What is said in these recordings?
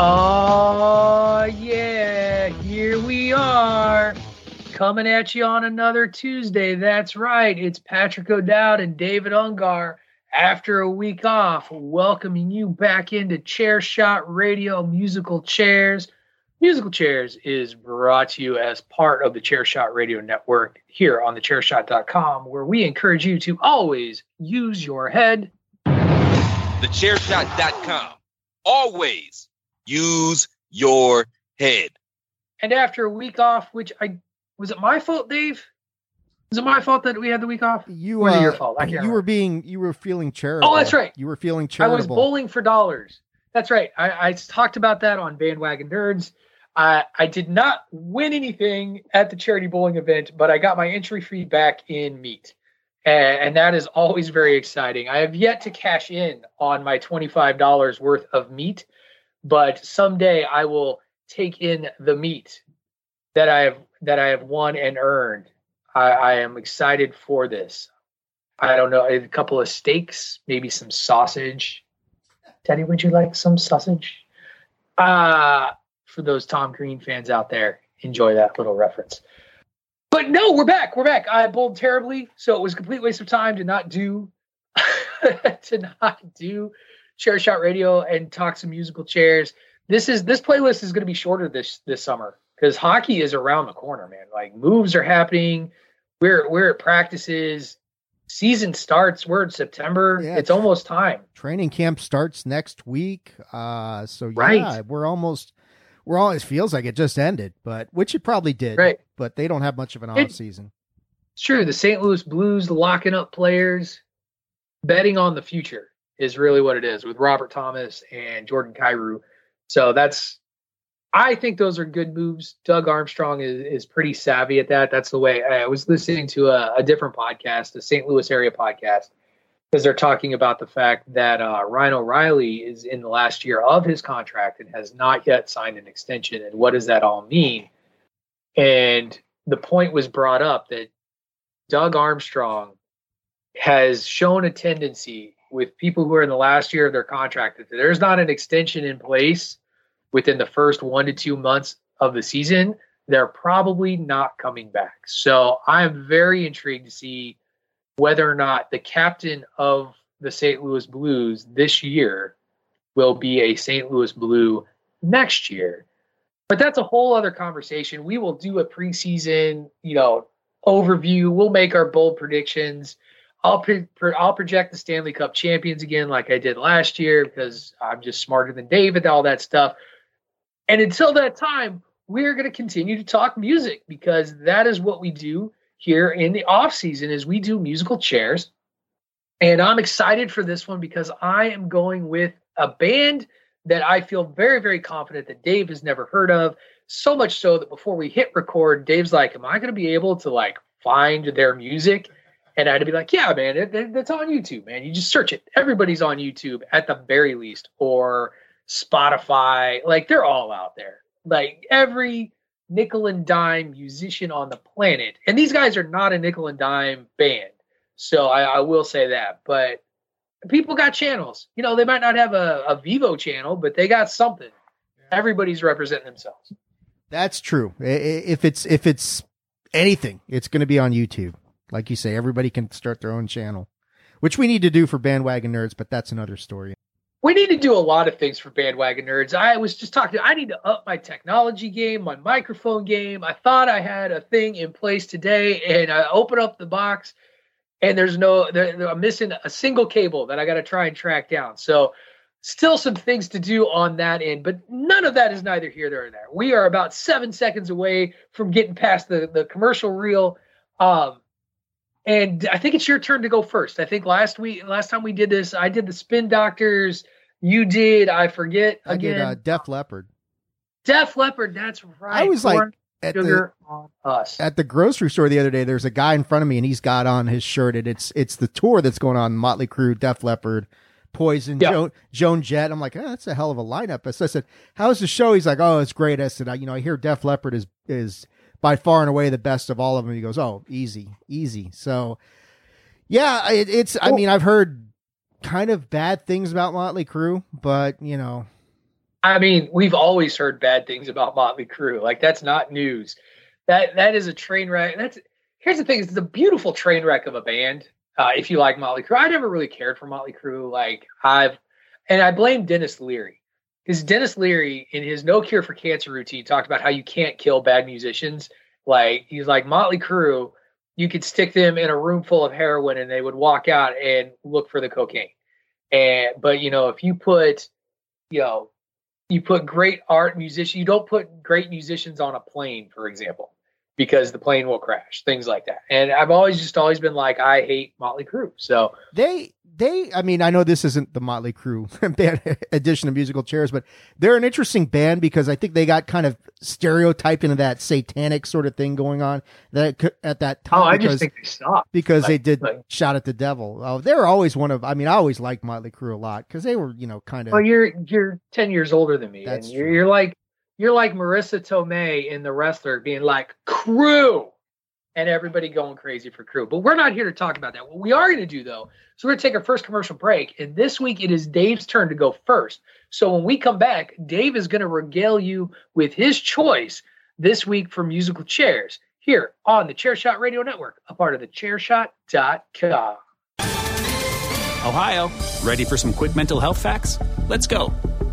Oh, yeah, here we are coming at you on another Tuesday. That's right. It's Patrick O'Dowd and David Ungar after a week off, welcoming you back into Chair Shot Radio Musical Chairs. Musical Chairs is brought to you as part of the Chair Shot Radio Network here on the thechairshot.com, where we encourage you to always use your head. The TheChairShot.com. Always use your head. And after a week off, which I was it my fault, Dave? Was it my fault that we had the week off? You Or is uh, your fault? I can't you remember. were being you were feeling charitable. Oh, that's right. You were feeling charitable. I was bowling for dollars. That's right. I, I talked about that on Bandwagon Nerds. I I did not win anything at the charity bowling event, but I got my entry fee back in meat. And, and that is always very exciting. I have yet to cash in on my $25 worth of meat, but someday I will take in the meat that I have that I have won and earned. I, I am excited for this. I don't know, a couple of steaks, maybe some sausage. Teddy, would you like some sausage? Uh, for those Tom Green fans out there, enjoy that little reference. But no, we're back. We're back. I bowled terribly, so it was a complete waste of time to not do to not do chair shot radio and talk some musical chairs. This is this playlist is going to be shorter this this summer because hockey is around the corner, man. Like moves are happening. We're we're at practices. Season starts. We're in September. Yeah. It's almost time. Training camp starts next week. Uh, so yeah, Right. we're almost. We're all. It feels like it just ended, but which it probably did. Right. But they don't have much of an It- off season. It's true. The St. Louis Blues locking up players, betting on the future is really what it is with Robert Thomas and Jordan Kyrou. So that's, I think those are good moves. Doug Armstrong is, is pretty savvy at that. That's the way I was listening to a, a different podcast, the St. Louis area podcast, because they're talking about the fact that uh, Ryan O'Reilly is in the last year of his contract and has not yet signed an extension. And what does that all mean? And the point was brought up that Doug Armstrong has shown a tendency with people who are in the last year of their contract that there's not an extension in place within the first one to two months of the season, they're probably not coming back. So I'm very intrigued to see whether or not the captain of the St. Louis Blues this year will be a St. Louis Blue next year. But that's a whole other conversation. We will do a preseason, you know, overview. We'll make our bold predictions. I'll pre- I'll project the Stanley Cup champions again, like I did last year, because I'm just smarter than David. All that stuff. And until that time, we're going to continue to talk music because that is what we do here in the off season. Is we do musical chairs, and I'm excited for this one because I am going with a band that I feel very very confident that Dave has never heard of. So much so that before we hit record, Dave's like, "Am I going to be able to like find their music?" And I'd be like, "Yeah, man, it, it- it's on YouTube, man. You just search it. Everybody's on YouTube at the very least, or Spotify. Like they're all out there. Like every nickel and dime musician on the planet. And these guys are not a nickel and dime band, so I, I will say that. But people got channels. You know, they might not have a, a Vevo channel, but they got something. Everybody's representing themselves. That's true. If it's if it's anything, it's going to be on YouTube. Like you say, everybody can start their own channel, which we need to do for bandwagon nerds, but that's another story. we need to do a lot of things for bandwagon nerds. I was just talking. I need to up my technology game, my microphone game. I thought I had a thing in place today, and I open up the box, and there's no. There, I'm missing a single cable that I got to try and track down. So, still some things to do on that end, but none of that is neither here nor there. We are about seven seconds away from getting past the the commercial reel. Um, and I think it's your turn to go first. I think last week, last time we did this, I did the Spin Doctors. You did. I forget I again. did uh, Def Leppard Def Leppard. That's right. I was like, at the sugar on us. at the grocery store the other day. There's a guy in front of me, and he's got on his shirt, and it's it's the tour that's going on: Motley Crue, Def Leppard, Poison, Yeah. Joan, Joan Jett. I'm like, oh, that's a hell of a lineup. So I said, "How's the show?" He's like, "Oh, it's great." I said, I, "You know, I hear Def Leppard is is by far and away the best of all of them." He goes, "Oh, easy, easy." So, yeah, it, it's. I mean, I've heard kind of bad things about Motley Crue, but you know, I mean, we've always heard bad things about Motley Crue. Like that's not news. That that is a train wreck. That's here's the thing: it's a beautiful train wreck of a band. Uh, if you like Motley Crue, I never really cared for Motley Crue. Like I've, and I blame Denis Leary because Denis Leary in his No Cure for Cancer routine talked about how you can't kill bad musicians. Like he's like Motley Crue, you could stick them in a room full of heroin and they would walk out and look for the cocaine. And but you know if you put, you know, you put great art musician you don't put great musicians on a plane for example because the plane will crash things like that. And i've always just always been like i hate motley crue. So they they i mean i know this isn't the motley crue band edition of musical chairs but they're an interesting band because i think they got kind of stereotyped into that satanic sort of thing going on that at that time oh i because, just think they stopped because they did like- shout at the devil. Oh they're always one of i mean i always liked motley crue a lot because they were you know kind of well you're you're 10 years older than me That's and you're, true. you're like you're like marisa tomei in the wrestler being like crue! And everybody going crazy for crue. But we're not here to talk about that. What we are going to do though so we're going to take our first commercial break and this week it is dave's turn to go first. So when we come back dave is going to regale you with his choice this week for musical chairs here on the chairshot radio network a part of the chairshot.com Ohio, ready for some quick mental health facts? Let's go.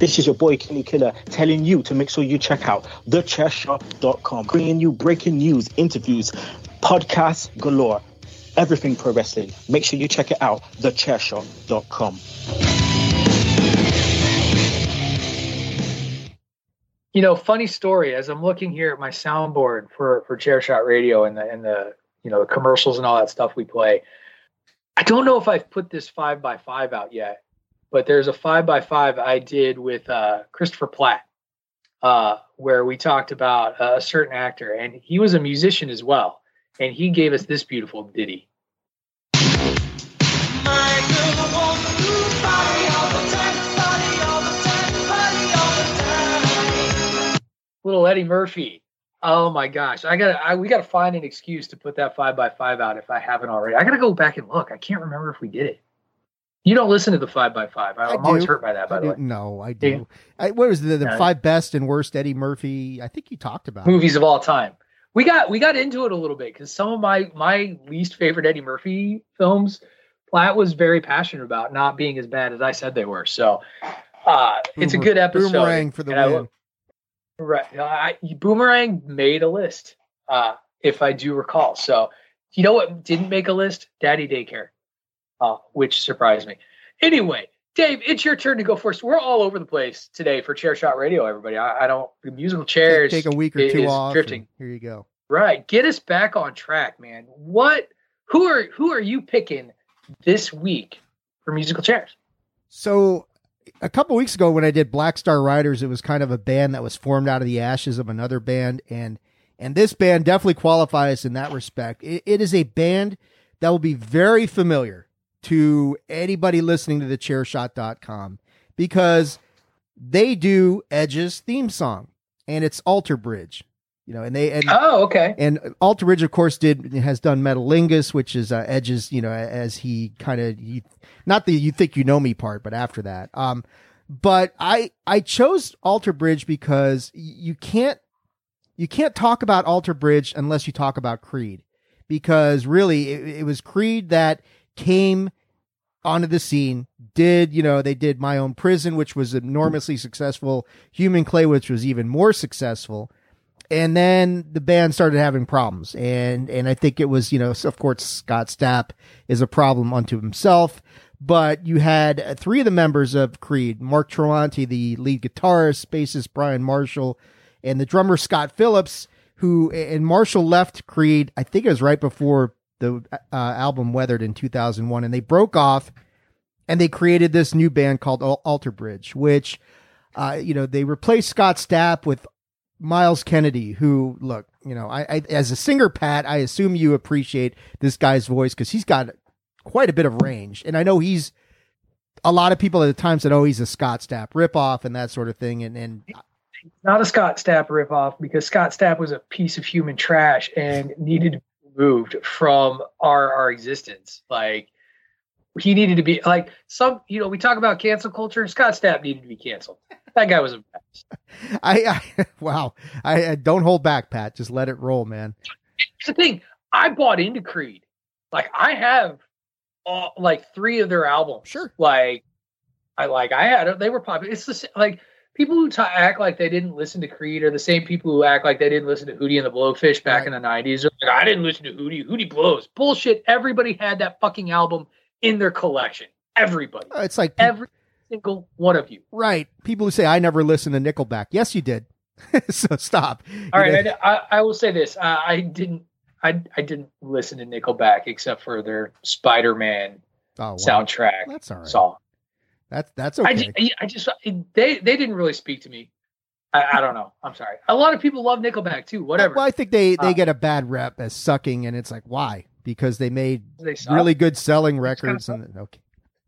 This is your boy Kenny Killer telling you to make sure you check out thechairshot.com, bringing you breaking news, interviews, podcasts galore, everything pro wrestling. Make sure you check it out, thechairshot.com. you know, funny story. As I'm looking here at my soundboard for for Chairshot Radio and the and the you know the commercials and all that stuff we play, I don't know if I've put this five by five out yet, but there's a five by five I did with uh, Christopher Platt, uh, where we talked about a certain actor, and he was a musician as well, and he gave us this beautiful ditty. little Eddie Murphy. Oh my gosh, I gotta, I, we gotta find an excuse to put that five by five out if I haven't already. I gotta go back and look. I can't remember if we did it. You don't listen to the five by five. I, I I'm always hurt by that. By I the do- way, no i Do I, what was the, the five best and worst eddie murphy i think you talked about it. movies of all time. We got we got into it a little bit because some of my my least favorite Eddie Murphy films, Platt was very passionate about not being as bad as I said they were. So uh, it's a good episode. boomerang for the And I win look- Right. I, Boomerang made a list, uh, if I do recall. So, you know what didn't make a list? Daddy Daycare, uh, which surprised me. Anyway, Dave, it's your turn to go first. We're all over the place today for Chair Shot Radio, everybody. I, I don't, the musical chairs. take a week or two off Drifting. here you go Right. Get us back on track, man. What, who are, who are you picking this week for musical chairs? So a couple weeks ago when I did Black Star Riders, it was kind of a band that was formed out of the ashes of another band and And this band definitely qualifies in that respect. It, it is a band that will be very familiar to anybody listening to the chairshot.com because they do Edge's theme song and it's Alter Bridge. You know, and they and Oh, okay. and Alter Bridge, of course, did has done Metalingus, which is uh, Edge's. You know, as he kind of not the you think you know me part, but after that. Um, but I I chose Alter Bridge because you can't you can't talk about Alter Bridge unless you talk about Creed, because really it, it was Creed that came onto the scene. Did you know they did My Own Prison, which was enormously successful. Human Clay, which was even more successful and then the band started having problems and and i think it was you know of course scott stapp is a problem unto himself but you had uh, three of the members of creed mark tremonti the lead guitarist bassist brian marshall and the drummer scott phillips who and marshall left creed i think it was right before the uh, album weathered in 2001 and they broke off and they created this new band called alter bridge which uh, you know, they replaced Scott Stapp with Myles Kennedy, who look, you know, I, I as a singer, Pat, I assume you appreciate this guy's voice because he's got quite a bit of range, and I know he's a lot of people at the time said, "Oh, he's a Scott Stapp ripoff" and that sort of thing, and and Not a Scott Stapp ripoff because Scott Stapp was a piece of human trash and needed to removed from our our existence. Like he needed to be like some, you know, we talk about cancel culture. Scott Stapp needed to be canceled. That guy was a mess. I, I wow, I, I don't hold back, Pat. Just let it roll, man. Here's the thing. I bought into Creed. Like I have all like three of their albums. Sure. Like I like I had they were popular. It's the like people who ta act like they didn't listen to Creed are the same people who act like they didn't listen to Hootie and the Blowfish back in the nineties. Like I didn't listen to Hootie. Hootie blows. Bullshit. Everybody had that fucking album in their collection. Everybody. Uh, It's like Every single one of you. right people who say I never listened to Nickelback. Yes, you did. so stop. All You right, I, I, I will say this: uh, I didn't, I, I didn't listen to Nickelback except for their Spider-Man oh, wow. soundtrack That's all right. song. That's that's I, okay. just, I just, they, they didn't really speak to me. I, I don't know. I'm sorry. A lot of people love Nickelback too. Whatever. Well, I think they they Uh, get a bad rep as sucking, and it's like why? Because they made They really good selling records, and okay.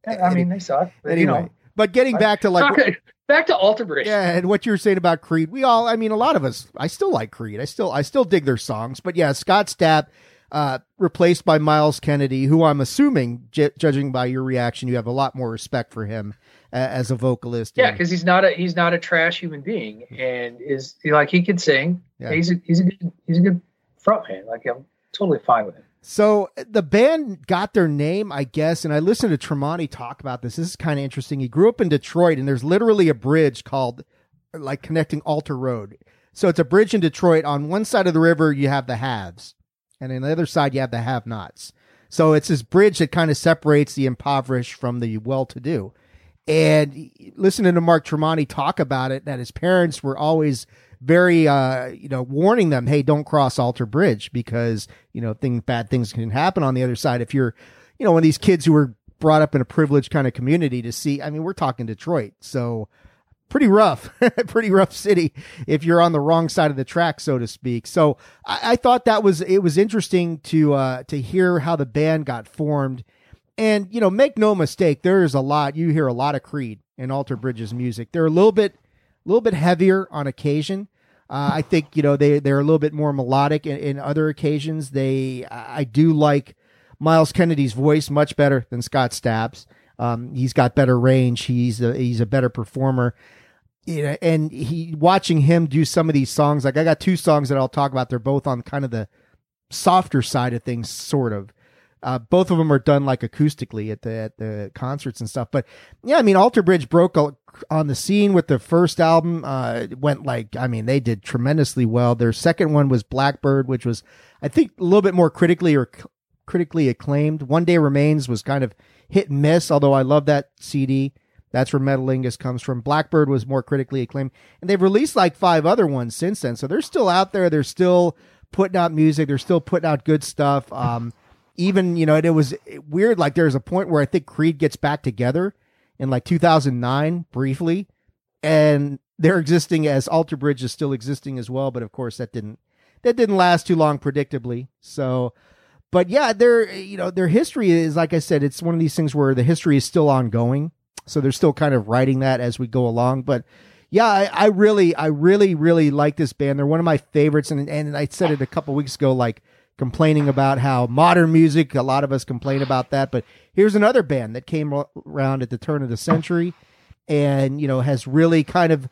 I mean, they suck. But, Anyway, you know, but getting back to like back to Alter Bridge. yeah, and what you were saying about Creed, we all, I mean, a lot of us, I still like Creed. I still, I still dig their songs. But yeah, Scott Stapp, uh, replaced by Myles Kennedy, who I'm assuming, ju- judging by your reaction, you have a lot more respect for him uh, as a vocalist. Yeah, because he's not a he's not a trash human being, and is like he can sing. Yeah. He's a he's a good he's a good frontman. Like I'm totally fine with him. So the band got their name, I guess, and I listened to Tremonti talk about this. This is kind of interesting. He grew up in Detroit, and there's literally a bridge called like connecting Alter Road. So it's a bridge in Detroit. On one side of the river, you have the haves, and on the other side, you have the have-nots. So it's this bridge that kind of separates the impoverished from the well-to-do. And listening to Mark Tremonti talk about it, that his parents were always very, uh, you know, warning them, hey, don't cross Alter Bridge because, you know, thing, bad things can happen on the other side. If you're, you know, one of these kids who were brought up in a privileged kind of community to see, I mean, we're talking Detroit. So pretty rough, pretty rough city if you're on the wrong side of the track, so to speak. So I, I thought that was, it was interesting to, uh, to hear how the band got formed. And, you know, make no mistake, there is a lot, you hear a lot of Creed in Alter Bridge's music. They're a little bit, a little bit heavier on occasion. Uh, I think, you know, they, they're a little bit more melodic in, in other occasions. They, I do like Myles Kennedy's voice much better than Scott Stapp's. Um, he's got better range. He's a, he's a better performer. You know, and he watching him do some of these songs, like I got two songs that I'll talk about. They're both on kind of the softer side of things, sort of. Uh, both of them are done like acoustically at the at the concerts and stuff. But yeah, I mean, Alter Bridge broke on the scene with the first album. Uh, went like I mean, they did tremendously well. Their second one was Blackbird, which was I think a little bit more critically or critically acclaimed. One Day Remains was kind of hit and miss, although I love that CD. That's where Metalingus comes from. Blackbird was more critically acclaimed, and they've released like five other ones since then. So they're still out there. They're still putting out music. They're still putting out good stuff. Um, even you know, it was weird. Like there's a point where I think Creed gets back together in like 2009 briefly, and they're existing as Alter Bridge is still existing as well. But of course, that didn't that didn't last too long, predictably. So, but yeah, their you know their history is like I said, it's one of these things where the history is still ongoing. So they're still kind of writing that as we go along. But yeah, I, I really, I really, really like this band. They're one of my favorites, and and I said it a couple weeks ago, like complaining about how modern music. A lot of us complain about that, but here's another band that came around at the turn of the century, and you know has really kind of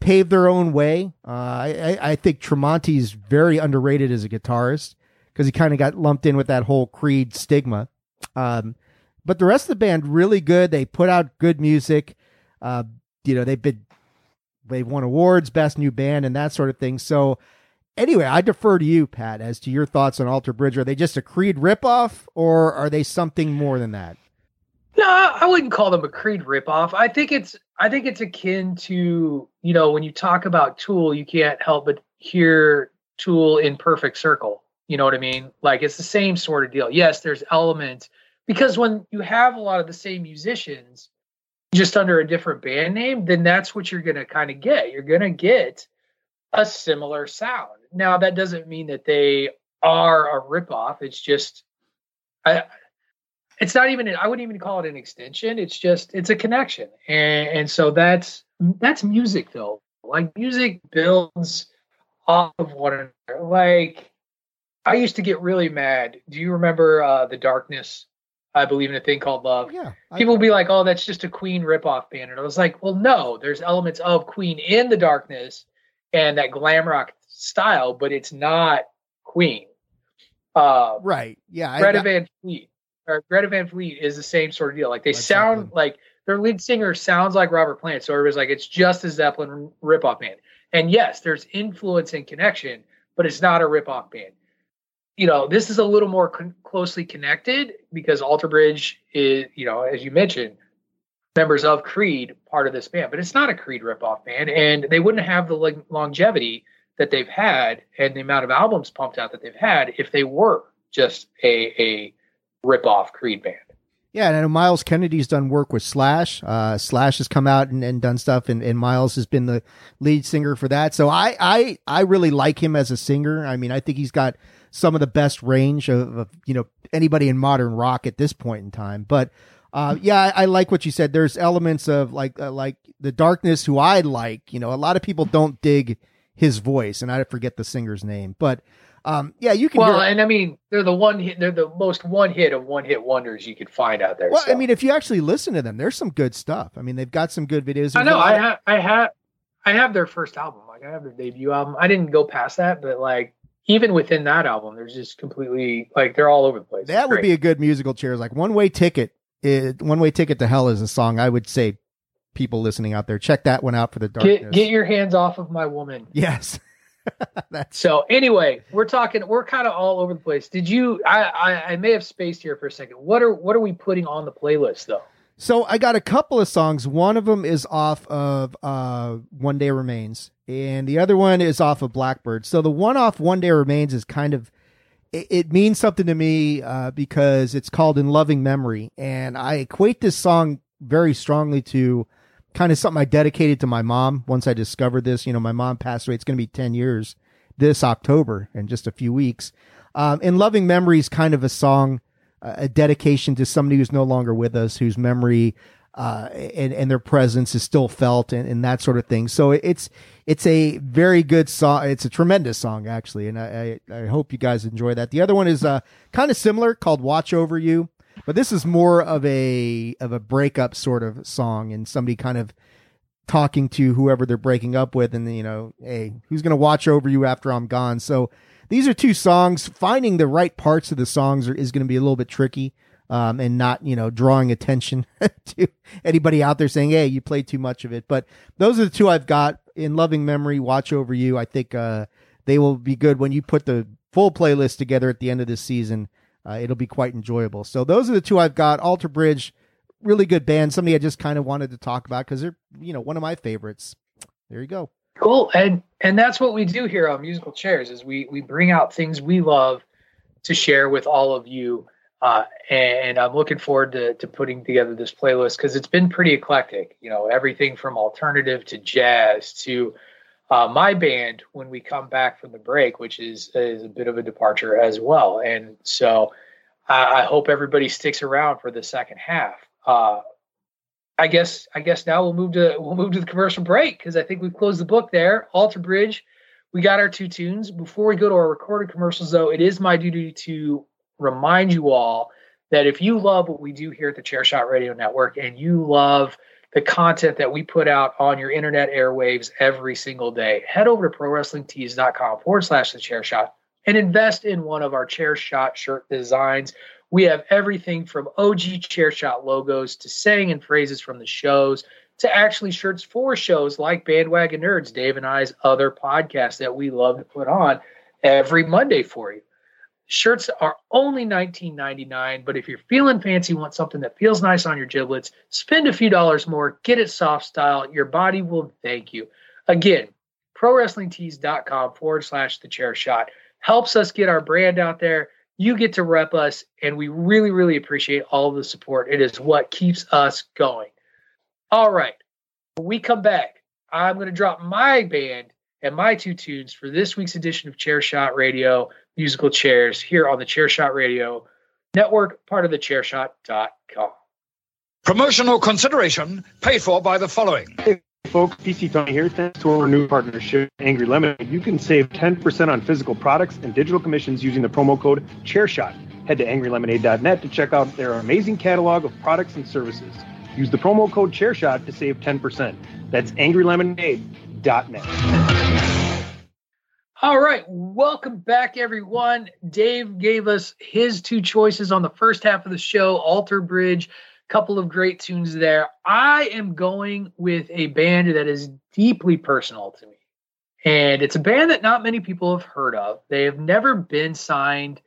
paved their own way. Uh, I, I think Tremonti's very underrated as a guitarist because he kind of got lumped in with that whole Creed stigma. Um, but the rest of the band really good. They put out good music. Uh, you know, they've been they've won awards, best new band, and that sort of thing. So anyway, I defer to you, Pat, as to your thoughts on Alter Bridge. Are they just a Creed ripoff, or are they something more than that? No, I wouldn't call them a Creed ripoff. I think it's I think it's akin to you know when you talk about Tool, you can't help but hear Tool in Perfect Circle. You know what I mean? Like it's the same sort of deal. Yes, there's elements because when you have a lot of the same musicians just under a different band name, then that's what you're going to kind of get. You're going to get a similar sound. Now, that doesn't mean that they are a ripoff. It's just, I, it's not even, I wouldn't even call it an extension. It's just, it's a connection. And, and so that's, that's music though. Like music builds off of one another. Like, I used to get really mad. Do you remember uh, the Darkness I believe in a thing called love. Yeah. I, People will be like, "Oh, that's just a Queen ripoff band," and I was like, "Well, no. There's elements of Queen in the darkness and that glam rock style, but it's not Queen." Uh, right. Yeah. Greta I- Van Fleet or Greta Van Fleet is the same sort of deal. Like they Led sound Zeppelin. like their lead singer sounds like Robert Plant, so everybody's like, "It's just a Zeppelin ripoff band." And yes, there's influence and connection, but it's not a ripoff band you know, this is a little more con- closely connected because Alter Bridge is, you know, as you mentioned, members of Creed, part of this band, but it's not a Creed ripoff band, and they wouldn't have the longevity that they've had and the amount of albums pumped out that they've had if they were just a a ripoff Creed band. Yeah, and I know Myles Kennedy's done work with Slash. Uh, Slash has come out and, and done stuff, and, and Myles has been the lead singer for that. So I, I I really like him as a singer. I mean, I think he's got some of the best range of, of you know anybody in modern rock at this point in time. But uh, yeah, I, I like what you said. There's elements of like uh, like the darkness, who I like. You know, a lot of people don't dig his voice, and I forget the singer's name, but. Um, yeah, you can. Well, and I mean, they're the one hit, they're the most one hit of one hit wonders you could find out there. Well, so. I mean, if you actually listen to them, there's some good stuff. I mean, they've got some good videos. I know. I have. I have. I have their first album. Like I have their debut album. I didn't go past that, but like even within that album, there's just completely like they're all over the place. that would be a good musical chairs. Like one way ticket. Is, one way ticket to hell is a song I would say people listening out there check that one out for the darkness. get get your hands off of my woman. yes, that's So anyway, we're talking. We're kind of all over the place. Did you? I, I I may have spaced here for a second. What are what are we putting on the playlist though? So I got a couple of songs. One of them is off of uh, One Day Remains, and the other one is off of Blackbird. So the one off One Day Remains is kind of it, it means something to me uh, because it's called In Loving Memory, and I equate this song very strongly to kind of something I dedicated to my mom once I discovered this. You know, my mom passed away. It's going to be ten years this October in just a few weeks. Um, In Loving Memory is kind of a song a dedication to somebody who's no longer with us, whose memory uh, and and their presence is still felt, and, and that sort of thing. So it's it's a very good song. It's a tremendous song, actually, and I I, I hope you guys enjoy that. The other one is uh, kind of similar, called "Watch Over You," but this is more of a of a breakup sort of song, and somebody kind of talking to whoever they're breaking up with, and you know, hey, who's gonna watch over you after I'm gone? So these are two songs. Finding the right parts of the songs are, is going to be a little bit tricky, um, and not you know drawing attention to anybody out there saying, "Hey, you played too much of it." But those are the two I've got in loving memory. Watch over you. I think uh, they will be good when you put the full playlist together at the end of this season. Uh, it'll be quite enjoyable. So those are the two I've got. Alter Bridge, really good band. Somebody I just kind of wanted to talk about because they're you know one of my favorites. There you go. Cool. And and that's what we do here on Musical Chairs is we we bring out things we love to share with all of you. Uh, and I'm looking forward to, to putting together this playlist because it's been pretty eclectic. You know, everything from alternative to jazz to uh, my band when we come back from the break, which is is a bit of a departure as well. And so I, I hope everybody sticks around for the second half. Uh, I guess I guess now we'll move to we'll move to the commercial break because I think we've closed the book there. Alter Bridge, we got our two tunes. Before we go to our recorded commercials, though, it is my duty to remind you all that if you love what we do here at the Chairshot Radio Network and you love the content that we put out on your internet airwaves every single day, head over to prowrestlingtees.com forward slash the chair shot and invest in one of our chair shot shirt designs. We have everything from OG chair shot logos to saying and phrases from the shows to actually shirts for shows like Bandwagon Nerds, Dave and I's other podcast that we love to put on every Monday for you. Shirts are only $19.99, but if you're feeling fancy, want something that feels nice on your giblets, spend a few dollars more, get it soft style. Your body will thank you. Again, prowrestlingtees.com forward slash the chair shot helps us get our brand out there. You get to rep us, and we really, really appreciate all the support. It is what keeps us going. All right. When we come back, I'm going to drop my band and my two tunes for this week's edition of Chair Shot Radio musical chairs here on the Chairshot Radio Network, part of the chairshot.com. Promotional consideration paid for by the following. Folks, PC Tony here. Thanks to our new partnership, Angry Lemonade, you can save 10% on physical products and digital commissions using the promo code ChairShot. Head to angrylemonade.net to check out their amazing catalog of products and services. Use the promo code ChairShot to save 10%. That's angrylemonade.net. All right, welcome back, everyone. Dave gave us his two choices on the first half of the show Alter Bridge, couple of great tunes there. I am going with a band that is deeply personal to me. And it's a band that not many people have heard of. They have never been signed,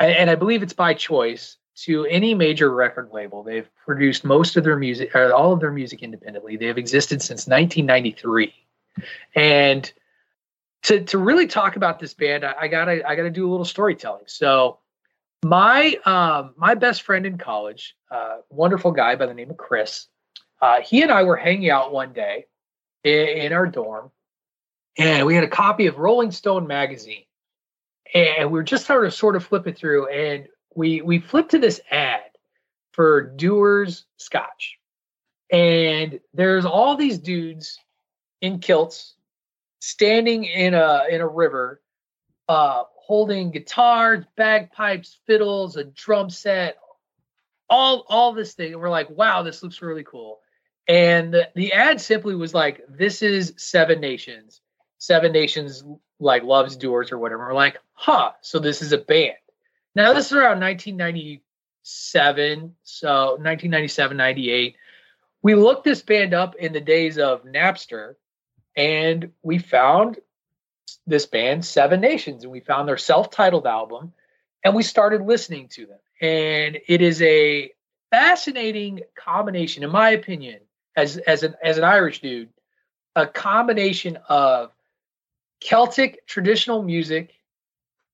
and I believe it's by choice, to any major record label. They've produced most of their music, or all of their music independently. They have existed since 1993. And to to really talk about this band, I, I, gotta I gotta do a little storytelling. So my um, my best friend in college, uh, wonderful guy by the name of Chris, uh, he and I were hanging out one day in, in our dorm, and we had a copy of Rolling Stone magazine, and we were just sort of sort of flipping through, and we we flipped to this ad for Dewar's Scotch, and there's all these dudes in kilts standing in a in a river, uh, holding guitars, bagpipes, fiddles, a drum set, all all this thing. And we're like, wow, this looks really cool. And the, the ad simply was like, this is Seven Nations. Seven Nations like loves Dewar's or whatever. We're like, huh, so this is a band. Now this is around 1997, so 1997, 98. We looked this band up in the days of Napster and we found this band seven nations and we found their self-titled album and we started listening to them. And it is a fascinating combination in my opinion as as an as an irish dude a combination of celtic traditional music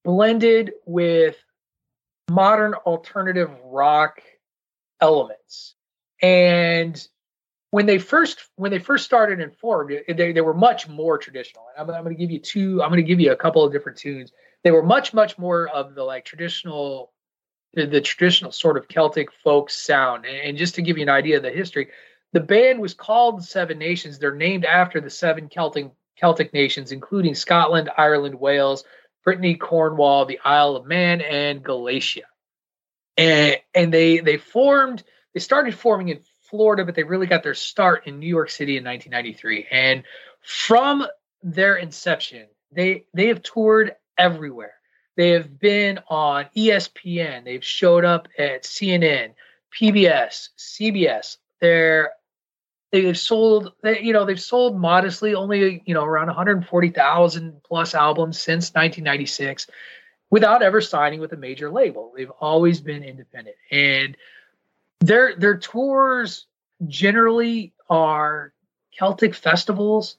blended with modern alternative rock elements. And when they first when they first started and formed, they, they were much more traditional. I'm, I'm going to give you two. I'm going to give you a couple of different tunes. They were much much more of the like traditional, the, the traditional sort of Celtic folk sound. And, and just to give you an idea of the history, the band was called Seven Nations. They're named after the seven Celtic Celtic nations, including Scotland, Ireland, Wales, Brittany, Cornwall, the Isle of Man, and Galatia. And and they they formed. They started forming in Florida, but they really got their start in New York City in 1993. And from their inception, they they have toured everywhere. They have been on ESPN. They've showed up at CNN, PBS, CBS. They're they've sold they, you know they've sold modestly only you know around 140,000 plus albums since 1996 without ever signing with a major label. They've always been independent and their their tours generally are Celtic festivals.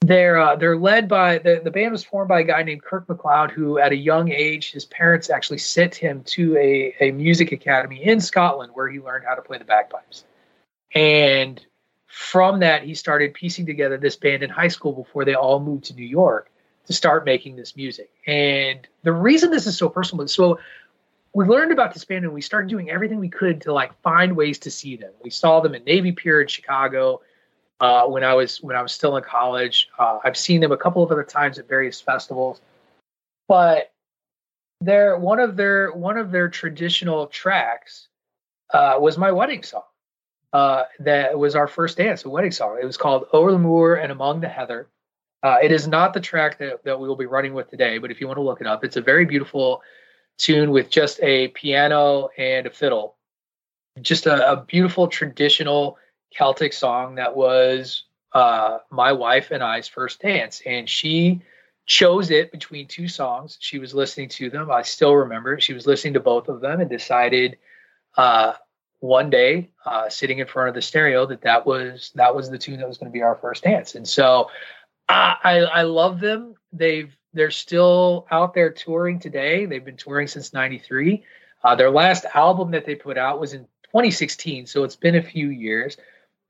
They're uh, they're led by the, the band was formed by a guy named Kirk McLeod, who at a young age his parents actually sent him to a, a music academy in Scotland where he learned how to play the bagpipes. And from that, he started piecing together this band in high school before they all moved to New York to start making this music. And the reason this is so personal, is so we learned about this band and we started doing everything we could to like find ways to see them. We saw them in Navy Pier in Chicago uh, when I was when I was still in college. Uh, I've seen them a couple of other times at various festivals, but their one of their one of their traditional tracks uh, was my wedding song. Uh, that was our first dance, a wedding song. It was called Over the Moor and Among the Heather. Uh, it is not the track that, that we will be running with today, but if you want to look it up, it's a very beautiful tune with just a piano and a fiddle. Just a, a beautiful traditional Celtic song that was uh, my wife and I's first dance. And she chose it between two songs. She was listening to them. I still remember she was listening to both of them and decided uh, one day, uh, sitting in front of the stereo, that that was that was the tune that was going to be our first dance. And so I, I, I love them. They've they're still out there touring today. They've been touring since '93. Uh, their last album that they put out was in 2016, so it's been a few years.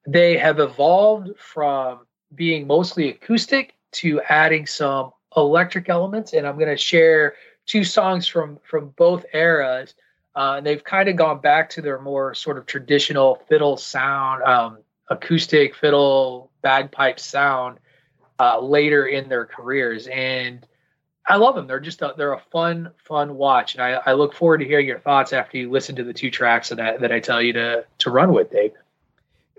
They have evolved from being mostly acoustic to adding some electric elements, and I'm going to share two songs from from both eras. Uh, and they've kind of gone back to their more sort of traditional fiddle sound, um, acoustic fiddle bagpipe sound uh, later in their careers. And I love them. They're just a, they're a fun fun watch, and I, I look forward to hearing your thoughts after you listen to the two tracks that I, that I tell you to to run with, Dave.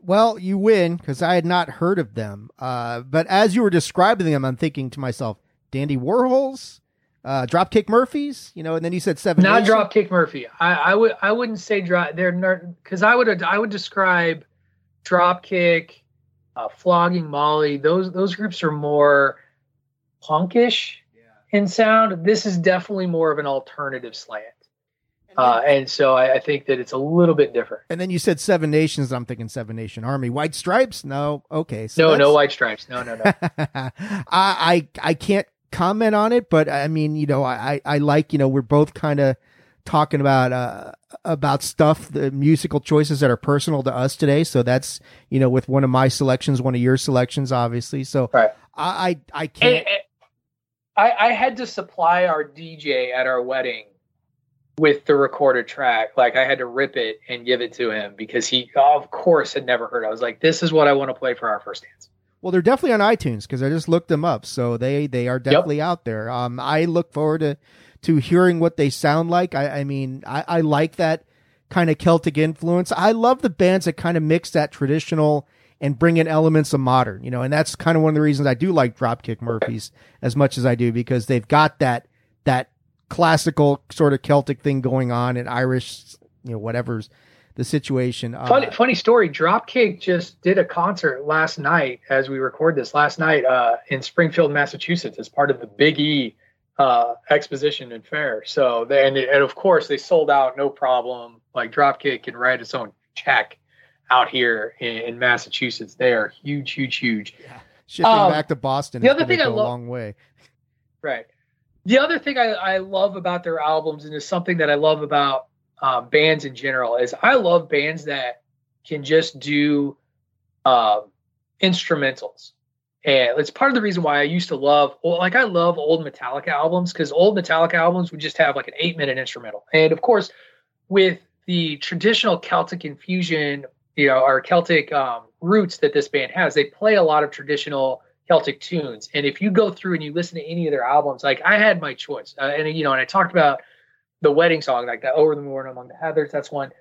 Well, you win because I had not heard of them. Uh, but as you were describing them, I'm thinking to myself, Dandy Warhols, uh, Dropkick Murphys, you know, and then you said seven. Not Nation. Dropkick Murphy. I, I would I wouldn't say drop. They're because I would I would describe Dropkick, uh, Flogging Molly. Those those groups are more punkish in sound. This is definitely more of an alternative slant. Uh, and so I, I, think that it's a little bit different. And then you said Seven Nations. I'm thinking Seven Nation Army. White Stripes? No. Okay. So no, no White Stripes. No, no, no. I, I, I can't comment on it, but I mean, you know, I, I like, you know, we're both kind of talking about, uh, about stuff, the musical choices that are personal to us today. So that's, you know, with one of my selections, one of your selections, obviously. So right. I, I, I can't. And, and I, I had to supply our DJ at our wedding with the recorded track. Like I had to rip it and give it to him because he, of course, had never heard. It. I was like, "This is what I want to play for our first dance." Well, they're definitely on iTunes because I just looked them up, so they they are definitely yep. out there. Um, I look forward to to hearing what they sound like. I, I mean, I, I like that kind of Celtic influence. I love the bands that kind of mix that traditional and bring in elements of modern, you know, and that's kind of one of the reasons I do like Dropkick Murphys as much as I do because they've got that that classical sort of Celtic thing going on and Irish, you know, whatever's the situation. Uh, funny, funny story. Dropkick just did a concert last night as we record this last night uh, in Springfield, Massachusetts, as part of the Big E uh, exposition and fair. So they, and, and of course they sold out, no problem. Like Dropkick can write its own check out here in, in Massachusetts. They are huge, huge, huge. Yeah. Shipping um, back to Boston the other thing I love, a long way. Right. The other thing I, I love about their albums, and is something that I love about um, bands in general, is I love bands that can just do um, instrumentals. And it's part of the reason why I used to love, like, I love old Metallica albums because old Metallica albums would just have like an eight minute instrumental. And of course, with the traditional Celtic infusion, you know, our Celtic um, roots that this band has, they play a lot of traditional Celtic tunes. And if you go through and you listen to any of their albums, like I had my choice, uh, and you know, and I talked about the wedding song, like that "Over the Moor Among the Heathers," that's one.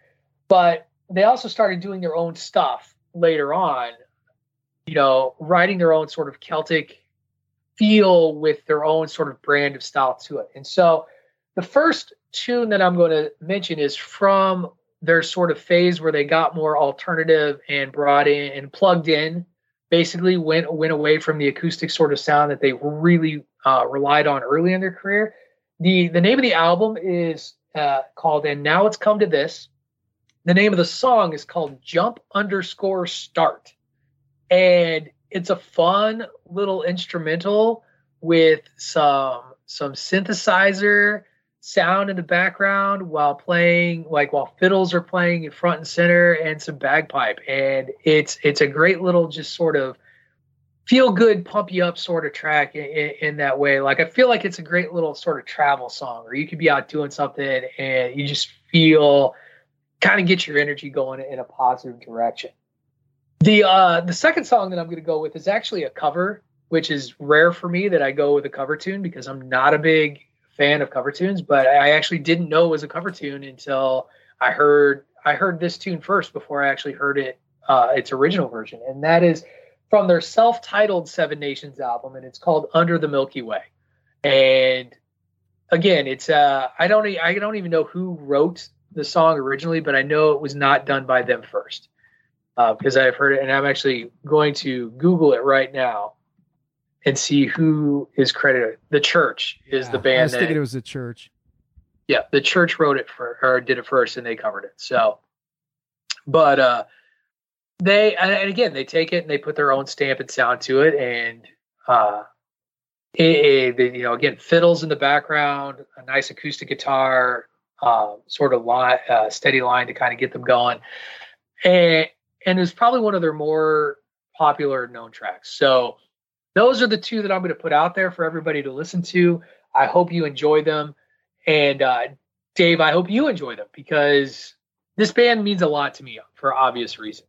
But they also started doing their own stuff later on, you know, writing their own sort of Celtic feel with their own sort of brand of style to it. And so, the first tune that I'm going to mention is from their sort of phase where they got more alternative and brought in and plugged in basically went went away from the acoustic sort of sound that they really uh, relied on early in their career. the The name of the album is uh, called "And Now It's Come to This." The name of the song is called "Jump Underscore Start," and it's a fun little instrumental with some some synthesizer, sound in the background while playing like while fiddles are playing in front and center and some bagpipe. And it's it's a great little just sort of feel good pump you up sort of track in, in, in, that way. Like i feel like it's a great little sort of travel song or you could be out doing something and you just feel kind of get your energy going in a positive direction. The uh the second song that i'm going to go with is actually a cover which is rare for me that i go with a cover tune because i'm not a big fan of cover tunes but i actually didn't know it was a cover tune until i heard i heard this tune first before i actually heard it uh its original version and that is from their self-titled Seven Nations album, and it's called Under the Milky Way. And again, it's uh, I don't I don't even know who wrote the song originally, but I know it was not done by them first uh, because I've heard it, and I'm actually going to Google it right now and see who is credited. The Church is Yeah, the band. I was that- thinking it was the church. yeah, the church wrote it for or did it first and they covered it. So, but uh, they and and again they take it and they put their own stamp and sound to it, and uh, it, it- they- you know again fiddles in the background, a nice acoustic guitar, uh, sort of line, uh, steady line to kind of get them going, and and it's probably one of their more popular known tracks. So those are the two that I'm going to put out there for everybody to listen to. I hope you enjoy them. And uh, Dave, I hope you enjoy them because this band means a lot to me for obvious reasons.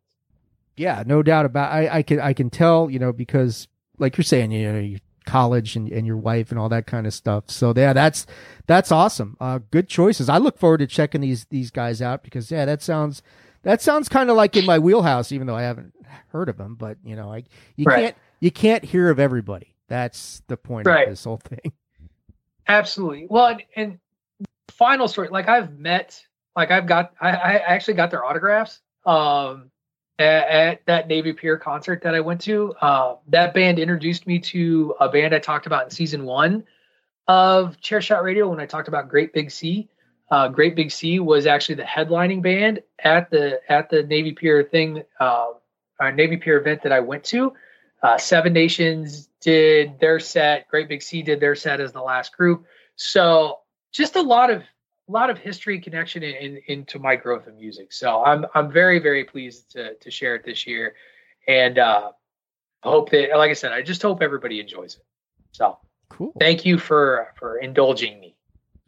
Yeah, no doubt about. I I can I can tell you know because like you're saying you know you college and, and your wife and all that kind of stuff. So yeah, that's that's awesome. Uh, good choices. I look forward to checking these these guys out because yeah, that sounds that sounds kind of like in my wheelhouse, even though I haven't heard of them. But you know, I you Right. can't you can't hear of everybody. That's the point Right. of this whole thing. Absolutely. Well, and, and final story, like I've met, like I've got, I, I actually got their autographs um, at, at that Navy Pier concert that I went to. Uh, that band introduced me to a band I talked about in season one of Chairshot Radio when I talked about Great Big Sea. Uh, Great Big Sea was actually the headlining band at the at the Navy Pier thing, uh, our Navy Pier event that I went to. Uh, Seven Nations did their set. Great Big Sea did their set as the last group. So just a lot of a lot of history connection in, in, into my growth of music. So I'm I'm very very pleased to to share it this year, and uh, I hope that like I said, I just hope everybody enjoys it. So Cool. thank you for for indulging me.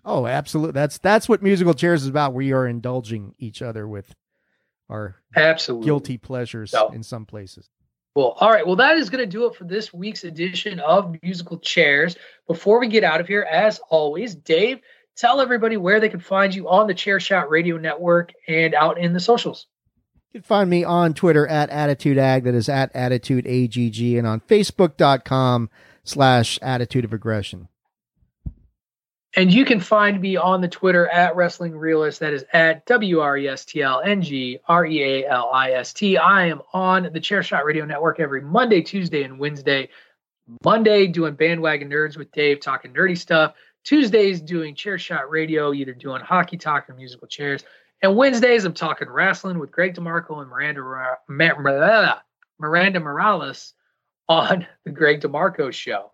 Oh, absolutely. That's that's what musical chairs is about. We are indulging each other with our Absolutely. guilty pleasures So- in some places. All right. Well, that is going to do it for this week's edition of Musical Chairs. Before we get out of here, as always, Dave, tell everybody where they can find you on the Chair Shot Radio Network and out in the socials. You can find me on Twitter at Attitude Ag, that is at AttitudeAGG, and on Facebook.com slash Attitude of Aggression. And you can find me on the Twitter at Wrestling Realist. That is at W R E S T L N G R E A L I S T. I am on the Chair Shot Radio Network every Monday, Tuesday, and Wednesday. Monday, doing Bandwagon Nerds with Dave, talking nerdy stuff. Tuesdays, doing Chair Shot Radio, either doing hockey talk or musical chairs. And Wednesdays, I'm talking wrestling with Greg DeMarco and Miranda Miranda Morales on the Greg DeMarco Show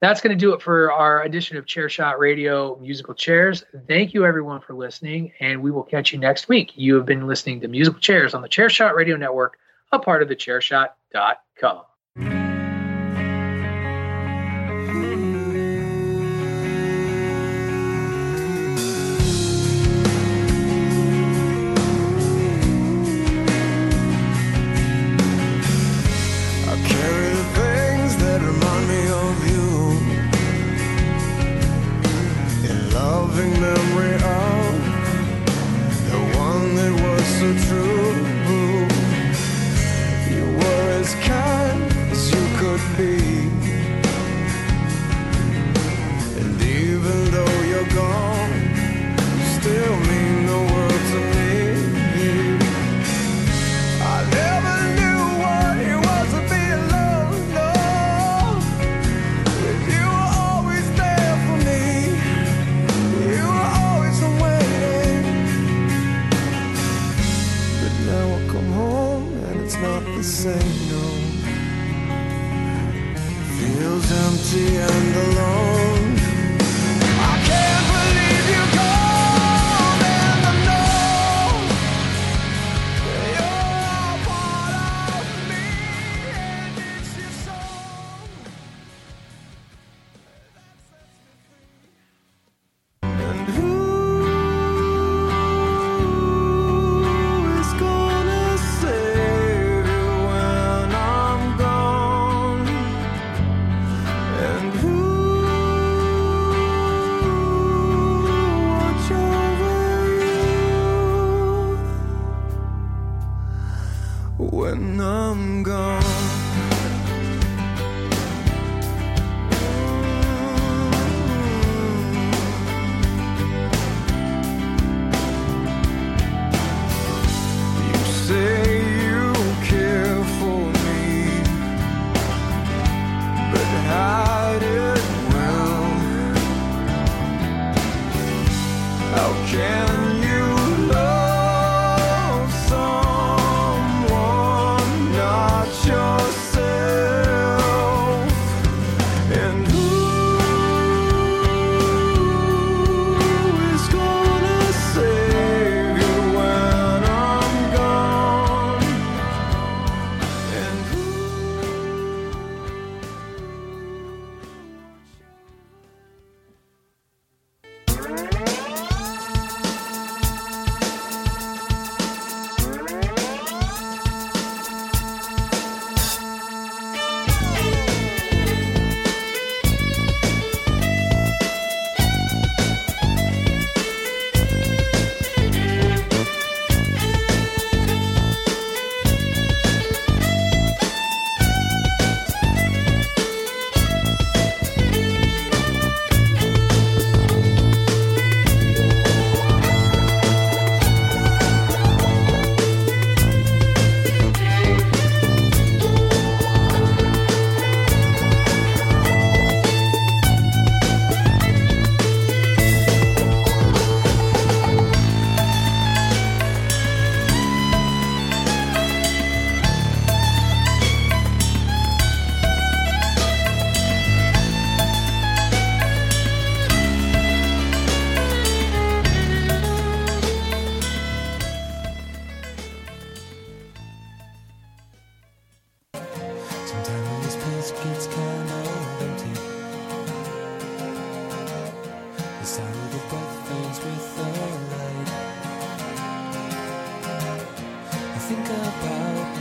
that's going to do it for our edition of Chair Shot Radio Musical Chairs. Thank you, everyone, for listening, and we will catch you next week. You have been listening to Musical Chairs on the Chair Shot Radio Network, a part of the chairshot.com. think about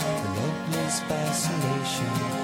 the loveless fascination